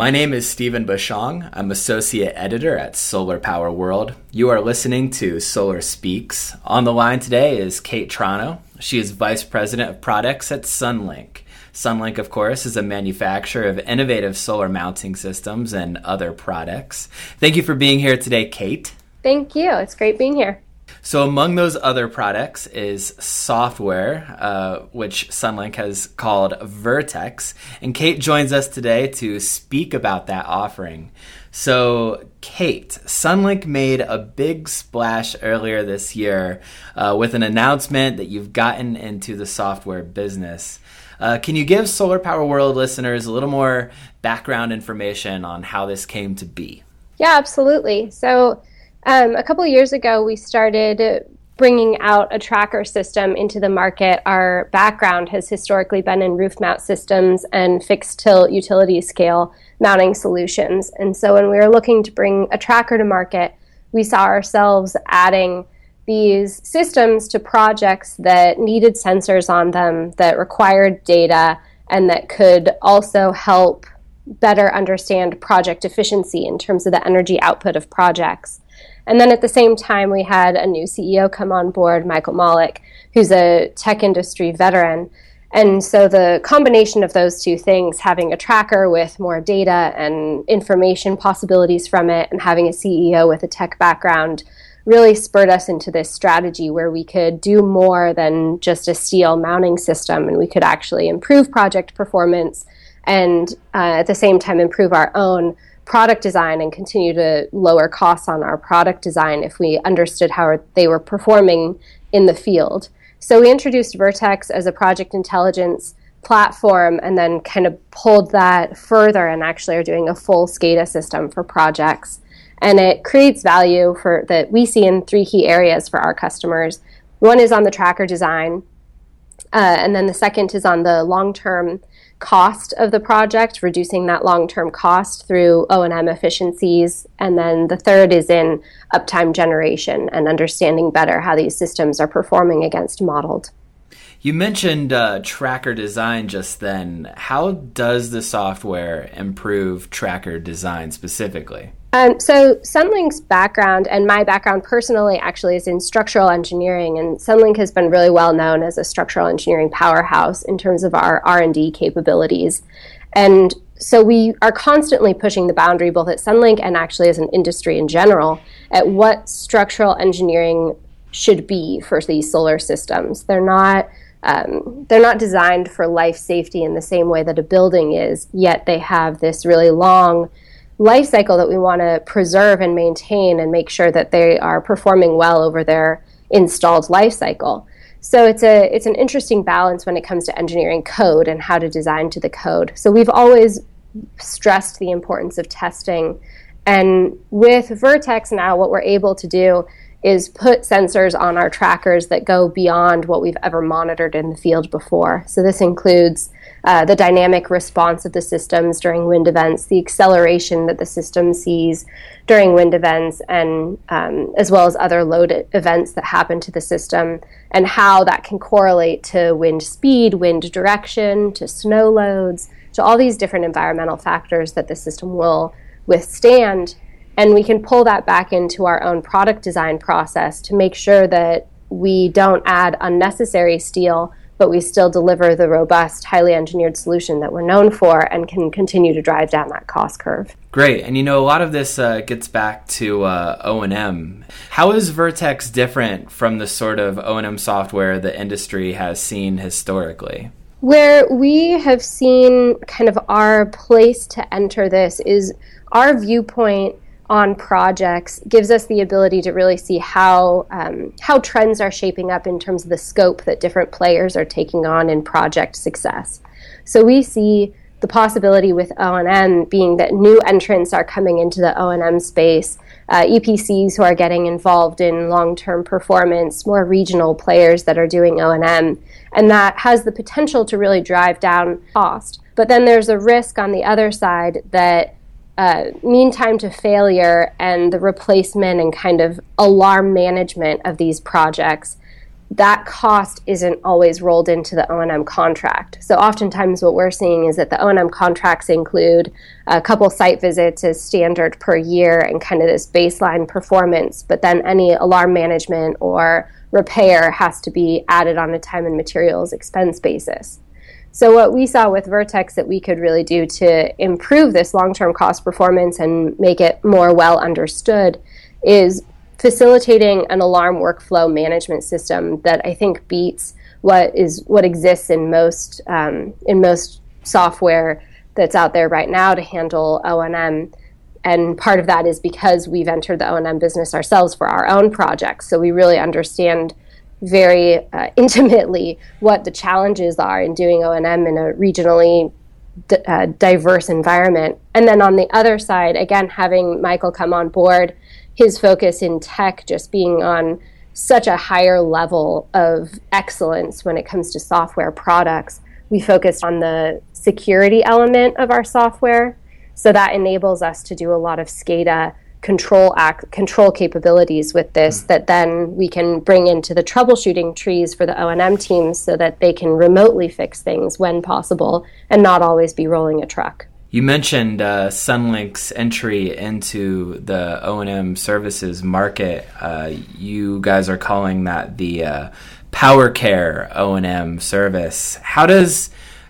My name is Stephen Bushong. I'm associate editor at Solar Power World. You are listening to Solar Speaks. On the line today is Kate Trono. She is vice president of products at Sunlink. Sunlink, of course, is a manufacturer of innovative solar mounting systems and other products. Thank you for being here today, Kate. Thank you. It's great being here. So, among those other products is software, uh, which Sunlink has called Vertex. And Kate joins us today to speak about that offering. So, Kate, Sunlink made a big splash earlier this year uh, with an announcement that you've gotten into the software business. Uh, can you give Solar Power World listeners a little more background information on how this came to be? Yeah, absolutely. So, um, a couple years ago, we started bringing out a tracker system into the market. Our background has historically been in roof mount systems and fixed tilt utility scale mounting solutions. And so when we were looking to bring a tracker to market, we saw ourselves adding these systems to projects that needed sensors on them, that required data, and that could also help better understand project efficiency in terms of the energy output of projects. And then at the same time, we had a new CEO come on board, Michael Maulick, who's a tech industry veteran. And so the combination of those two things, having a tracker with more data and information possibilities from it, and having a CEO with a tech background, really spurred us into this strategy where we could do more than just a steel mounting system and we could actually improve project performance and uh, at the same time improve our own product design and continue to lower costs on our product design if we understood how they were performing in the field. So we introduced Vertex as a project intelligence platform and then kind of pulled that further and actually are doing a full SCADA system for projects. And it creates value for that we see in three key areas for our customers. One is on the tracker design, uh, and then the second is on the long-term cost of the project, reducing that long-term cost through O&M efficiencies, and then the third is in uptime generation and understanding better how these systems are performing against modeled. You mentioned uh, tracker design just then. How does the software improve tracker design specifically? Um, so Sunlink's background and my background personally actually is in structural engineering, and Sunlink has been really well known as a structural engineering powerhouse in terms of our R and D capabilities. And so we are constantly pushing the boundary, both at Sunlink and actually as an industry in general, at what structural engineering should be for these solar systems. They're not um, they're not designed for life safety in the same way that a building is, yet they have this really long life cycle that we want to preserve and maintain and make sure that they are performing well over their installed life cycle. So it's a it's an interesting balance when it comes to engineering code and how to design to the code. So we've always stressed the importance of testing and with Vertex now what we're able to do is put sensors on our trackers that go beyond what we've ever monitored in the field before. So this includes uh, the dynamic response of the systems during wind events, the acceleration that the system sees during wind events, and um, as well as other load events that happen to the system, and how that can correlate to wind speed, wind direction, to snow loads, to all these different environmental factors that the system will withstand. And we can pull that back into our own product design process to make sure that we don't add unnecessary steel but we still deliver the robust, highly engineered solution that we're known for and can continue to drive down that cost curve. Great. And you know, a lot of this uh, gets back to uh, O&M. How is Vertex different from the sort of O&M software the industry has seen historically? Where we have seen kind of our place to enter this is our viewpoint on projects gives us the ability to really see how um, how trends are shaping up in terms of the scope that different players are taking on in project success. So we see the possibility with O&M being that new entrants are coming into the O&M space, uh, EPCs who are getting involved in long-term performance, more regional players that are doing O&M, and that has the potential to really drive down cost. But then there's a risk on the other side that uh, mean time to failure and the replacement and kind of alarm management of these projects that cost isn't always rolled into the O&M contract. So oftentimes what we're seeing is that the O&M contracts include a couple site visits as standard per year and kind of this baseline performance, but then any alarm management or repair has to be added on a time and materials expense basis. So what we saw with Vertex that we could really do to improve this long-term cost performance and make it more well understood is facilitating an alarm workflow management system that I think beats what is what exists in most um, in most software that's out there right now to handle O&M. And part of that is because we've entered the O&M business ourselves for our own projects, so we really understand very uh, intimately what the challenges are in doing O&M in a regionally d- uh, diverse environment. And then on the other side, again, having Michael come on board his focus in tech just being on such a higher level of excellence when it comes to software products. We focused on the security element of our software. So that enables us to do a lot of SCADA control act, control capabilities with this that then we can bring into the troubleshooting trees for the O&M teams so that they can remotely fix things when possible and not always be rolling a truck. You mentioned uh, Sunlink's entry into the O and M services market. Uh, you guys are calling that the uh, PowerCare O and M service. How does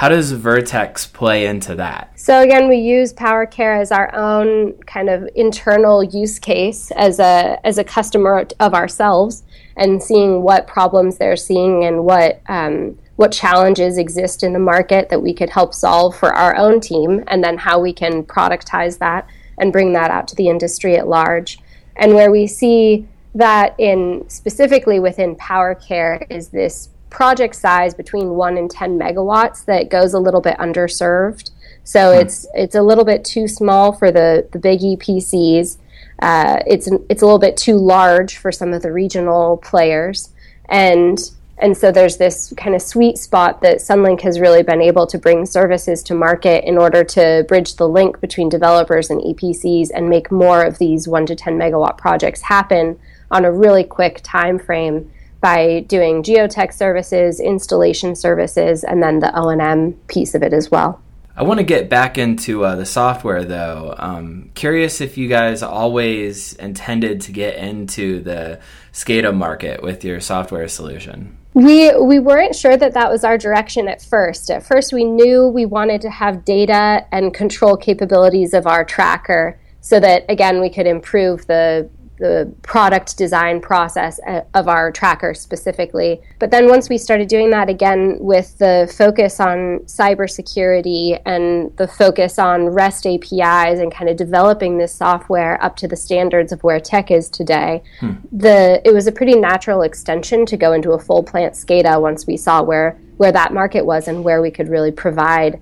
how does Vertex play into that? So again, we use PowerCare as our own kind of internal use case as a as a customer of ourselves, and seeing what problems they're seeing and what um, what challenges exist in the market that we could help solve for our own team, and then how we can productize that and bring that out to the industry at large. And where we see that in specifically within PowerCare is this project size between one and 10 megawatts that goes a little bit underserved. So hmm. it's it's a little bit too small for the the big EPCs. Uh, it's it's a little bit too large for some of the regional players, and and so there's this kind of sweet spot that Sunlink has really been able to bring services to market in order to bridge the link between developers and EPCs and make more of these 1 to 10 megawatt projects happen on a really quick time frame by doing geotech services, installation services, and then the O&M piece of it as well. I want to get back into uh, the software though. Um, curious if you guys always intended to get into the SCADA market with your software solution. We we weren't sure that that was our direction at first. At first, we knew we wanted to have data and control capabilities of our tracker, so that again we could improve the the product design process uh, of our tracker specifically. But then once we started doing that again with the focus on cybersecurity and the focus on REST APIs and kind of developing this software up to the standards of where tech is today, hmm. the it was a pretty natural extension to go into a full plant SCADA once we saw where where that market was and where we could really provide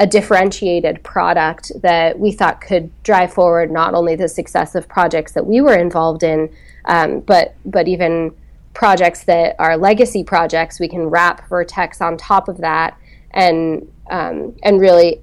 a differentiated product that we thought could drive forward not only the success of projects that we were involved in, um, but but even projects that are legacy projects. We can wrap Vertex on top of that and um, and really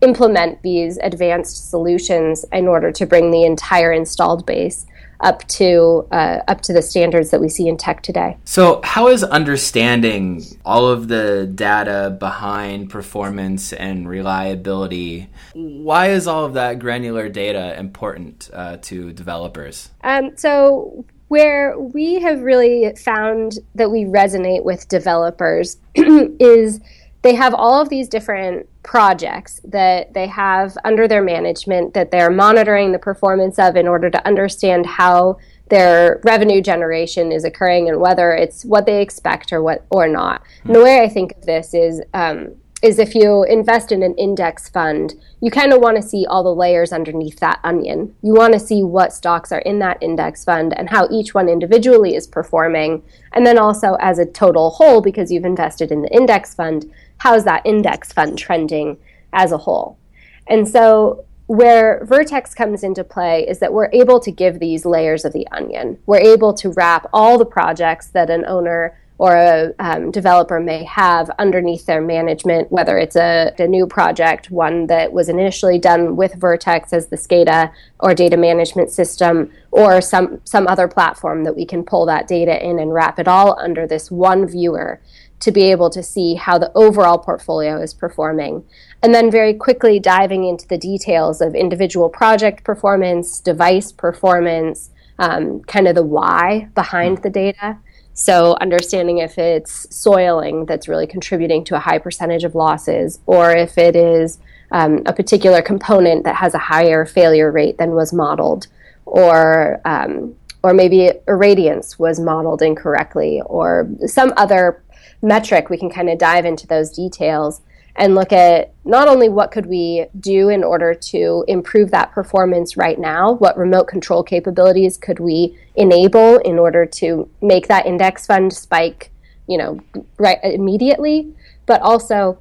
implement these advanced solutions in order to bring the entire installed base up to uh, up to the standards that we see in tech today. So, how is understanding all of the data behind performance and reliability? Why is all of that granular data important uh, to developers? Um, so, where we have really found that we resonate with developers is they have all of these different projects that they have under their management that they're monitoring the performance of in order to understand how their revenue generation is occurring and whether it's what they expect or what or not. And the way I think of this is um, is if you invest in an index fund, you kind of want to see all the layers underneath that onion. You want to see what stocks are in that index fund and how each one individually is performing. And then also as a total whole, because you've invested in the index fund, how's that index fund trending as a whole? And so where Vertex comes into play is that we're able to give these layers of the onion. We're able to wrap all the projects that an owner or a um, developer may have underneath their management, whether it's a, a, new project, one that was initially done with Vertex as the SCADA or data management system, or some, some other platform that we can pull that data in and wrap it all under this one viewer to be able to see how the overall portfolio is performing. And then very quickly diving into the details of individual project performance, device performance, um, kind of the why behind the data. So, understanding if it's soiling that's really contributing to a high percentage of losses, or if it is um, a particular component that has a higher failure rate than was modeled, or um, or maybe irradiance was modeled incorrectly, or some other metric, we can kind of dive into those details and look at not only what could we do in order to improve that performance right now, what remote control capabilities could we enable in order to make that index fund spike, you know, right immediately, but also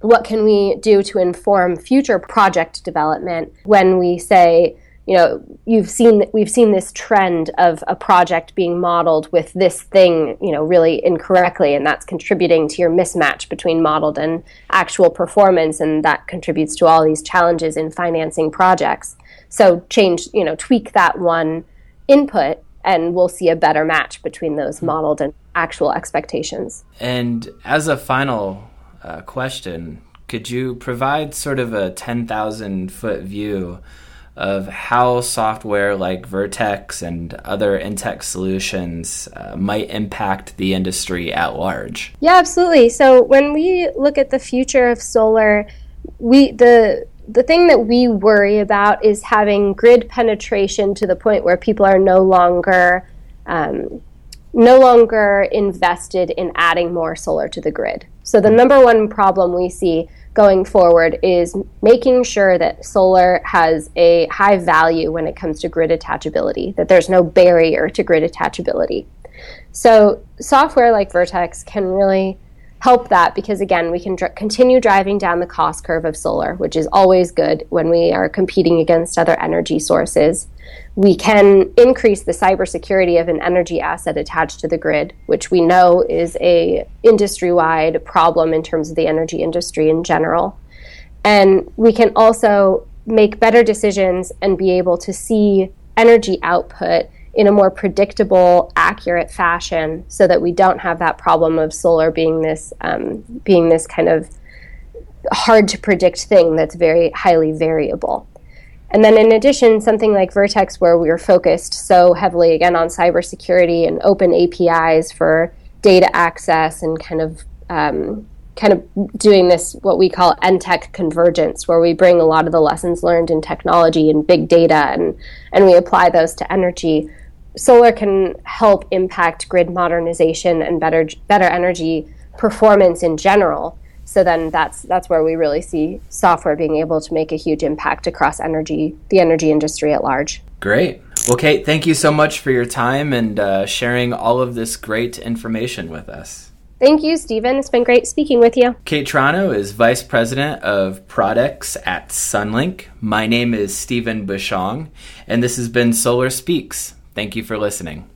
what can we do to inform future project development when we say you know you've seen we've seen this trend of a project being modeled with this thing you know really incorrectly and that's contributing to your mismatch between modeled and actual performance and that contributes to all these challenges in financing projects so change you know tweak that one input and we'll see a better match between those hmm. modeled and actual expectations and as a final uh, question could you provide sort of a 10,000 foot view of how software like Vertex and other Intech solutions uh, might impact the industry at large. Yeah, absolutely. So when we look at the future of solar, we the the thing that we worry about is having grid penetration to the point where people are no longer um, no longer invested in adding more solar to the grid. So the number one problem we see going forward is making sure that solar has a high value when it comes to grid attachability, that there's no barrier to grid attachability. So, software like Vertex can really help that because, again, we can dr- continue driving down the cost curve of solar, which is always good when we are competing against other energy sources we can increase the cybersecurity of an energy asset attached to the grid, which we know is a industry-wide problem in terms of the energy industry in general. And we can also make better decisions and be able to see energy output in a more predictable, accurate fashion, so that we don't have that problem of solar being this um, being this kind of hard to predict thing that's very highly variable. And then, in addition, something like Vertex, where we were focused so heavily again on cybersecurity and open APIs for data access and kind of um, kind of doing this what we call NTech convergence, where we bring a lot of the lessons learned in technology and big data and and we apply those to energy. Solar can help impact grid modernization and better better energy performance in general. So then that's that's where we really see software being able to make a huge impact across energy the energy industry at large. Great. Well kate thank you so much for your time and uh, sharing all of this great information with us Thank you, Stephen. It's been great speaking with you. Kate Trono is Vice President of Products at Sunlink. My name is Stephen Bushong, and this has been Solar Speaks. Thank you for listening.